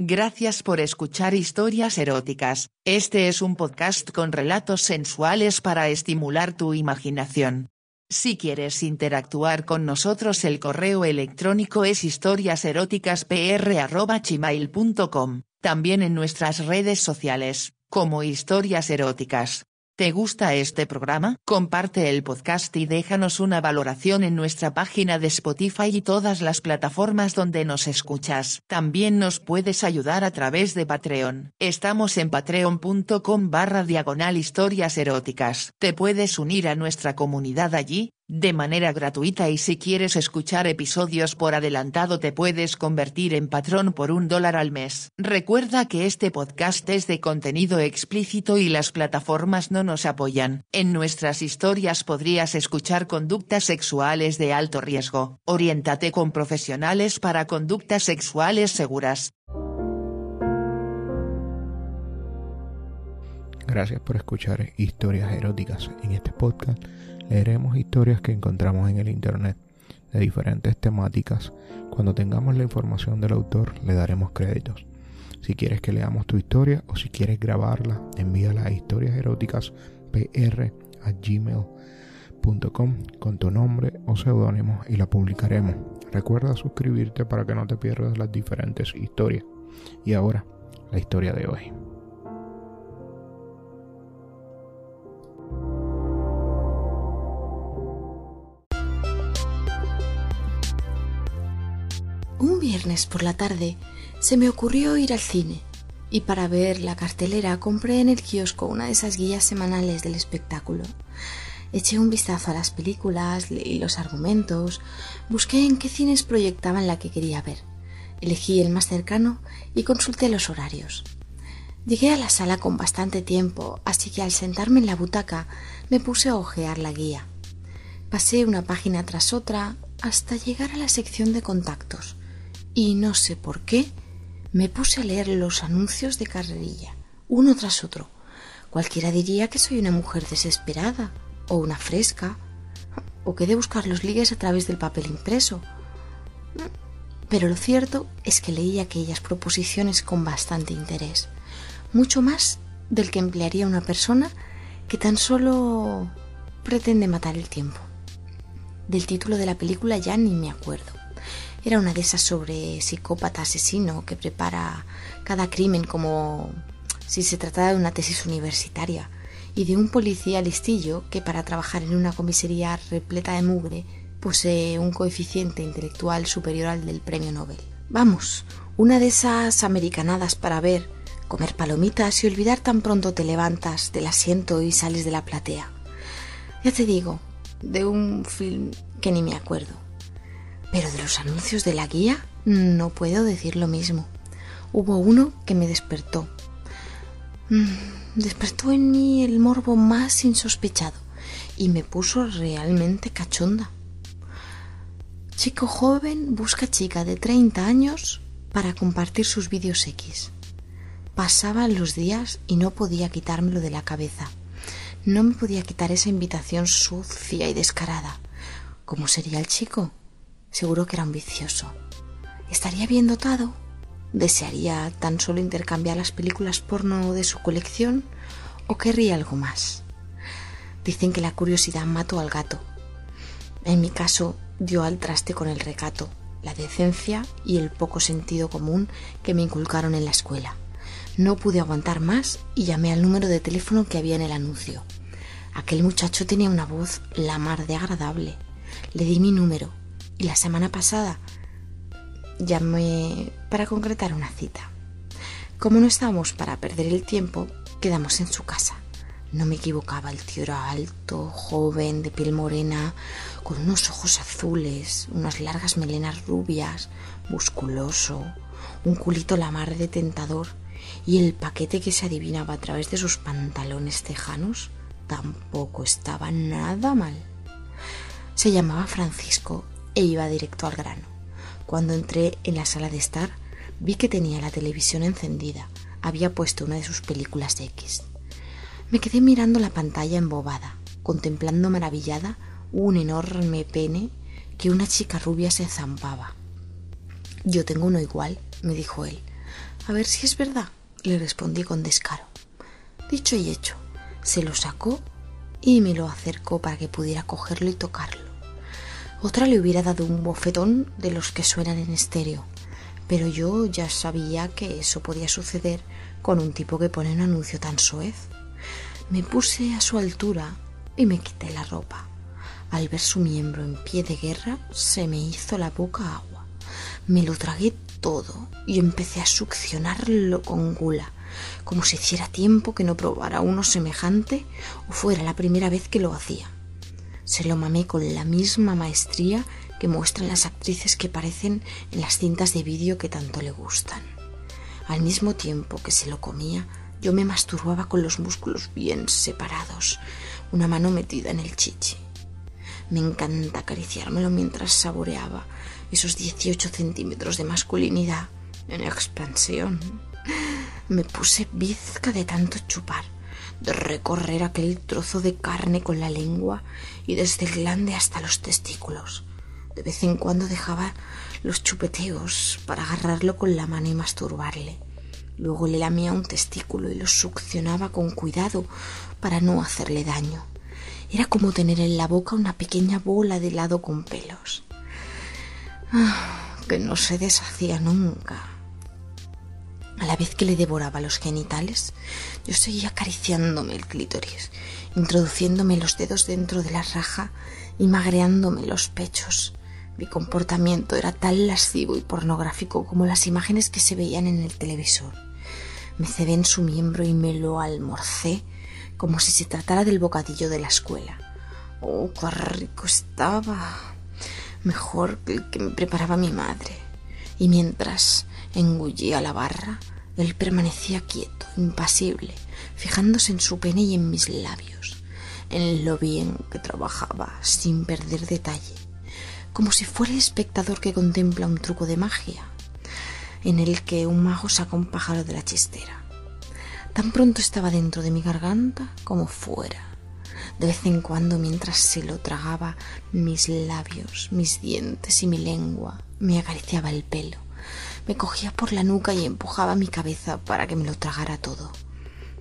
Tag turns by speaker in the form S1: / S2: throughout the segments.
S1: Gracias por escuchar historias eróticas. Este es un podcast con relatos sensuales para estimular tu imaginación. Si quieres interactuar con nosotros el correo electrónico es historiaseroticaspr.gmail.com, también en nuestras redes sociales, como historias eróticas. ¿Te gusta este programa? Comparte el podcast y déjanos una valoración en nuestra página de Spotify y todas las plataformas donde nos escuchas. También nos puedes ayudar a través de Patreon. Estamos en patreon.com barra diagonal historias eróticas. Te puedes unir a nuestra comunidad allí, de manera gratuita y si quieres escuchar episodios por adelantado te puedes convertir en patrón por un dólar al mes. Recuerda que este podcast es de contenido explícito y las plataformas no nos apoyan. En nuestras historias podrías escuchar conductas sexuales de alto riesgo. Oriéntate con profesionales para conductas sexuales seguras.
S2: Gracias por escuchar historias eróticas en este podcast Leeremos historias que encontramos en el Internet de diferentes temáticas. Cuando tengamos la información del autor, le daremos créditos. Si quieres que leamos tu historia o si quieres grabarla, envíala a historiaseróticas.pr@gmail.com con tu nombre o seudónimo y la publicaremos. Recuerda suscribirte para que no te pierdas las diferentes historias. Y ahora, la historia de hoy.
S3: Un viernes por la tarde se me ocurrió ir al cine y para ver la cartelera compré en el kiosco una de esas guías semanales del espectáculo. Eché un vistazo a las películas, leí los argumentos, busqué en qué cines proyectaban la que quería ver, elegí el más cercano y consulté los horarios. Llegué a la sala con bastante tiempo, así que al sentarme en la butaca me puse a hojear la guía. Pasé una página tras otra hasta llegar a la sección de contactos y no sé por qué me puse a leer los anuncios de carrerilla, uno tras otro. Cualquiera diría que soy una mujer desesperada, o una fresca, o que de buscar los ligues a través del papel impreso. Pero lo cierto es que leí aquellas proposiciones con bastante interés, mucho más del que emplearía una persona que tan solo pretende matar el tiempo. Del título de la película ya ni me acuerdo. Era una de esas sobre psicópata asesino que prepara cada crimen como si se tratara de una tesis universitaria y de un policía listillo que para trabajar en una comisaría repleta de mugre posee un coeficiente intelectual superior al del premio Nobel. Vamos, una de esas americanadas para ver, comer palomitas y olvidar tan pronto te levantas del asiento y sales de la platea. Ya te digo, de un film que ni me acuerdo. Pero de los anuncios de la guía no puedo decir lo mismo. Hubo uno que me despertó. Mm, despertó en mí el morbo más insospechado y me puso realmente cachonda. Chico joven busca chica de 30 años para compartir sus vídeos X. Pasaban los días y no podía quitármelo de la cabeza. No me podía quitar esa invitación sucia y descarada. ¿Cómo sería el chico? Seguro que era ambicioso. ¿Estaría bien dotado? ¿Desearía tan solo intercambiar las películas porno de su colección? ¿O querría algo más? Dicen que la curiosidad mató al gato. En mi caso, dio al traste con el recato, la decencia y el poco sentido común que me inculcaron en la escuela. No pude aguantar más y llamé al número de teléfono que había en el anuncio. Aquel muchacho tenía una voz la mar de agradable. Le di mi número y la semana pasada llamé para concretar una cita. Como no estábamos para perder el tiempo, quedamos en su casa. No me equivocaba, el tío era alto, joven, de piel morena, con unos ojos azules, unas largas melenas rubias, musculoso, un culito la mar de tentador y el paquete que se adivinaba a través de sus pantalones tejanos tampoco estaba nada mal. Se llamaba Francisco e iba directo al grano. Cuando entré en la sala de estar, vi que tenía la televisión encendida. Había puesto una de sus películas X. Me quedé mirando la pantalla embobada, contemplando maravillada un enorme pene que una chica rubia se zampaba. Yo tengo uno igual, me dijo él. A ver si es verdad, le respondí con descaro. Dicho y hecho, se lo sacó y me lo acercó para que pudiera cogerlo y tocarlo. Otra le hubiera dado un bofetón de los que suenan en estéreo, pero yo ya sabía que eso podía suceder con un tipo que pone un anuncio tan soez. Me puse a su altura y me quité la ropa. Al ver su miembro en pie de guerra, se me hizo la boca agua. Me lo tragué todo y empecé a succionarlo con gula, como si hiciera tiempo que no probara uno semejante o fuera la primera vez que lo hacía. Se lo mamé con la misma maestría que muestran las actrices que parecen en las cintas de vídeo que tanto le gustan. Al mismo tiempo que se lo comía, yo me masturbaba con los músculos bien separados, una mano metida en el chichi. Me encanta acariciármelo mientras saboreaba esos 18 centímetros de masculinidad en expansión. Me puse bizca de tanto chupar, de recorrer aquel trozo de carne con la lengua y desde el glande hasta los testículos. De vez en cuando dejaba los chupeteos para agarrarlo con la mano y masturbarle. Luego le lamía un testículo y lo succionaba con cuidado para no hacerle daño. Era como tener en la boca una pequeña bola de helado con pelos. Ah, que no se deshacía nunca. A la vez que le devoraba los genitales, yo seguía acariciándome el clítoris, introduciéndome los dedos dentro de la raja y magreándome los pechos. Mi comportamiento era tan lascivo y pornográfico como las imágenes que se veían en el televisor. Me cebé en su miembro y me lo almorcé como si se tratara del bocadillo de la escuela. Oh, qué rico estaba. Mejor que el que me preparaba mi madre. Y mientras engullía la barra, él permanecía quieto, impasible, fijándose en su pene y en mis labios, en lo bien que trabajaba, sin perder detalle como si fuera el espectador que contempla un truco de magia, en el que un mago saca un pájaro de la chistera. Tan pronto estaba dentro de mi garganta como fuera. De vez en cuando, mientras se lo tragaba, mis labios, mis dientes y mi lengua me acariciaba el pelo, me cogía por la nuca y empujaba mi cabeza para que me lo tragara todo.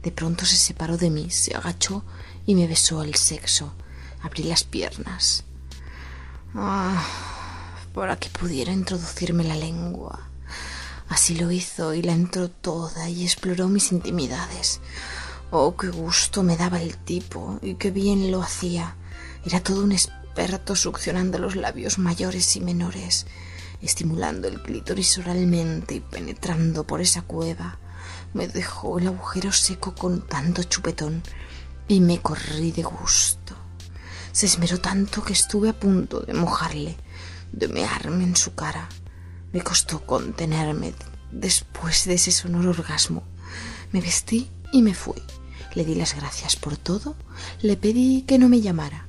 S3: De pronto se separó de mí, se agachó y me besó el sexo. Abrí las piernas. Ah, para que pudiera introducirme la lengua. Así lo hizo y la entró toda y exploró mis intimidades. Oh, qué gusto me daba el tipo y qué bien lo hacía. Era todo un experto succionando los labios mayores y menores, estimulando el clítoris oralmente y penetrando por esa cueva. Me dejó el agujero seco con tanto chupetón y me corrí de gusto. Se esmeró tanto que estuve a punto de mojarle, de mearme en su cara. Me costó contenerme después de ese sonoro orgasmo. Me vestí y me fui. Le di las gracias por todo, le pedí que no me llamara.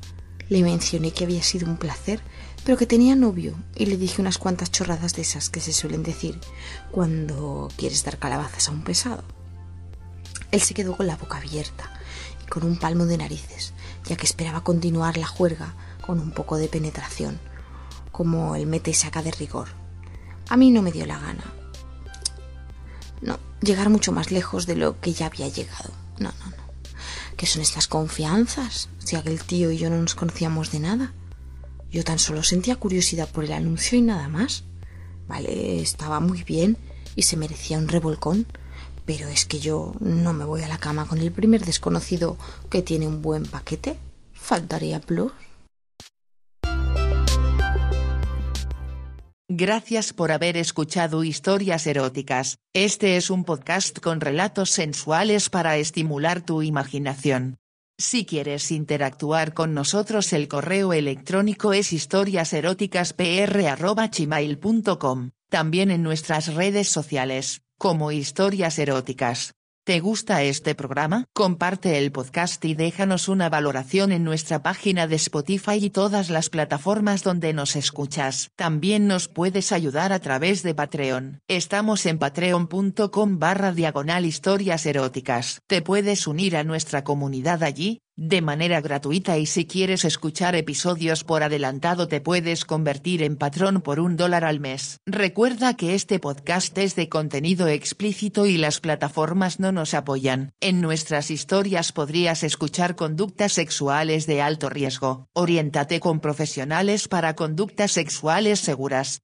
S3: Le mencioné que había sido un placer, pero que tenía novio y le dije unas cuantas chorradas de esas que se suelen decir cuando quieres dar calabazas a un pesado. Él se quedó con la boca abierta y con un palmo de narices, ya que esperaba continuar la juerga con un poco de penetración, como el mete y saca de rigor. A mí no me dio la gana. No, llegar mucho más lejos de lo que ya había llegado. No, no, no. ¿Qué son estas confianzas? Si aquel tío y yo no nos conocíamos de nada. Yo tan solo sentía curiosidad por el anuncio y nada más. Vale, estaba muy bien y se merecía un revolcón, pero es que yo no me voy a la cama con el primer desconocido que tiene un buen paquete. Faltaría plus.
S1: Gracias por haber escuchado historias eróticas. Este es un podcast con relatos sensuales para estimular tu imaginación. Si quieres interactuar con nosotros el correo electrónico es historiaseroticaspr.gmail.com, también en nuestras redes sociales como historias eróticas. ¿Te gusta este programa? Comparte el podcast y déjanos una valoración en nuestra página de Spotify y todas las plataformas donde nos escuchas. También nos puedes ayudar a través de Patreon. Estamos en patreon.com barra diagonal historias eróticas. Te puedes unir a nuestra comunidad allí, de manera gratuita y si quieres escuchar episodios por adelantado te puedes convertir en patrón por un dólar al mes. Recuerda que este podcast es de contenido explícito y las plataformas no nos apoyan. En nuestras historias podrías escuchar conductas sexuales de alto riesgo. Oriéntate con profesionales para conductas sexuales seguras.